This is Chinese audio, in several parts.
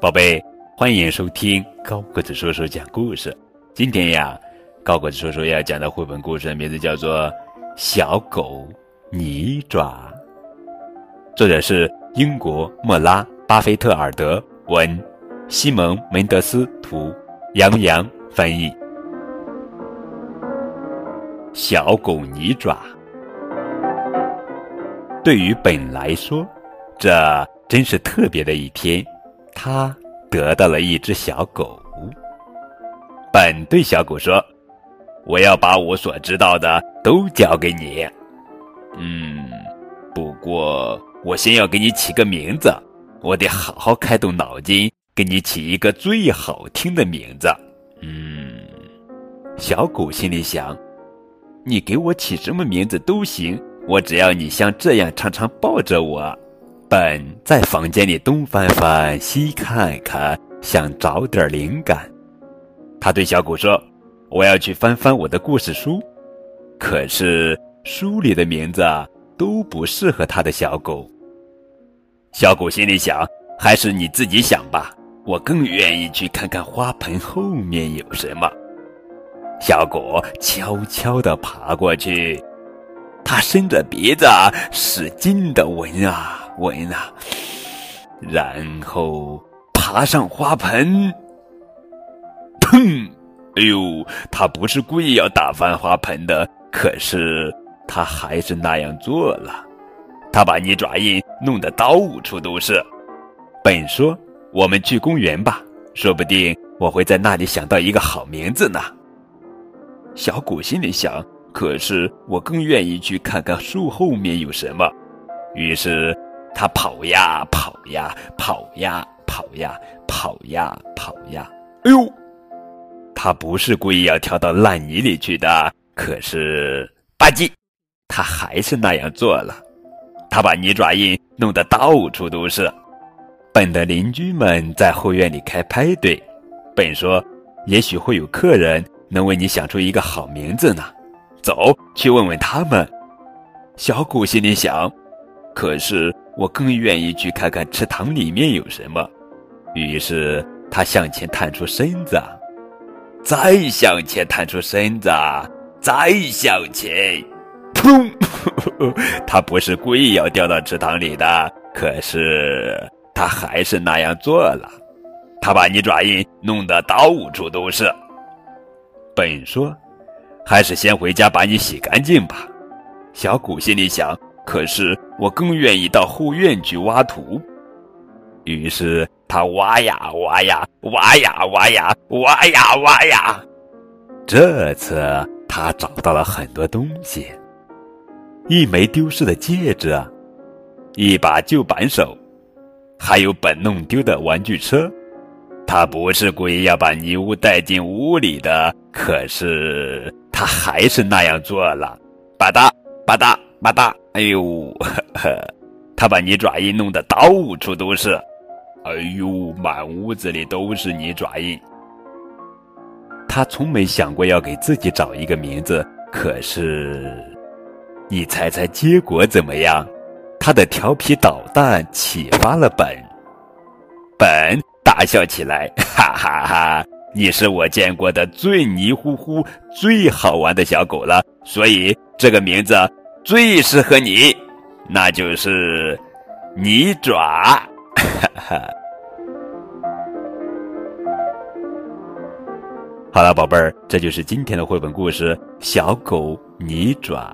宝贝，欢迎收听高个子叔叔讲故事。今天呀，高个子叔叔要讲的绘本故事名字叫做《小狗泥爪》，作者是英国莫拉·巴菲特尔德文，西蒙·门德斯图，杨洋翻译。小狗泥爪，对于本来说，这真是特别的一天。他得到了一只小狗。本对小狗说：“我要把我所知道的都交给你。嗯，不过我先要给你起个名字，我得好好开动脑筋，给你起一个最好听的名字。”嗯，小狗心里想：“你给我起什么名字都行，我只要你像这样常常抱着我。”本在房间里东翻翻西看看，想找点灵感。他对小狗说：“我要去翻翻我的故事书。”可是书里的名字都不适合他的小狗。小狗心里想：“还是你自己想吧，我更愿意去看看花盆后面有什么。”小狗悄悄地爬过去，他伸着鼻子使劲的闻啊。闻啊，然后爬上花盆，砰！哎呦，他不是故意要打翻花盆的，可是他还是那样做了。他把泥爪印弄得到处都是。本说：“我们去公园吧，说不定我会在那里想到一个好名字呢。”小谷心里想：“可是我更愿意去看看树后面有什么。”于是。他跑呀跑呀跑呀跑呀跑呀跑呀！哎呦，他不是故意要跳到烂泥里去的，可是吧唧，他还是那样做了。他把泥爪印弄得到处都是。本的邻居们在后院里开派对，本说：“也许会有客人能为你想出一个好名字呢。”走去问问他们。小狗心里想：“可是。”我更愿意去看看池塘里面有什么。于是他向前探出身子，再向前探出身子，再向前，砰！他不是故意要掉到池塘里的，可是他还是那样做了。他把泥爪印弄得到处都是。本说：“还是先回家把你洗干净吧。”小谷心里想。可是我更愿意到后院去挖土，于是他挖呀挖呀挖呀挖呀挖呀挖呀。这次他找到了很多东西：一枚丢失的戒指，一把旧扳手，还有本弄丢的玩具车。他不是故意要把泥污带进屋里的，可是他还是那样做了。吧嗒吧嗒吧嗒。哎呦，呵呵，他把泥爪印弄得到处都是，哎呦，满屋子里都是泥爪印。他从没想过要给自己找一个名字，可是，你猜猜结果怎么样？他的调皮捣蛋启发了本，本大笑起来，哈哈哈！你是我见过的最泥乎乎、最好玩的小狗了，所以这个名字。最适合你，那就是泥爪。好了，宝贝儿，这就是今天的绘本故事《小狗泥爪》。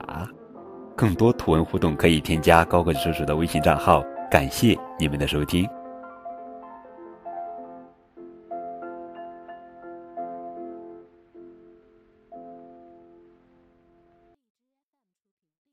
更多图文互动可以添加高个子叔叔的微信账号。感谢你们的收听。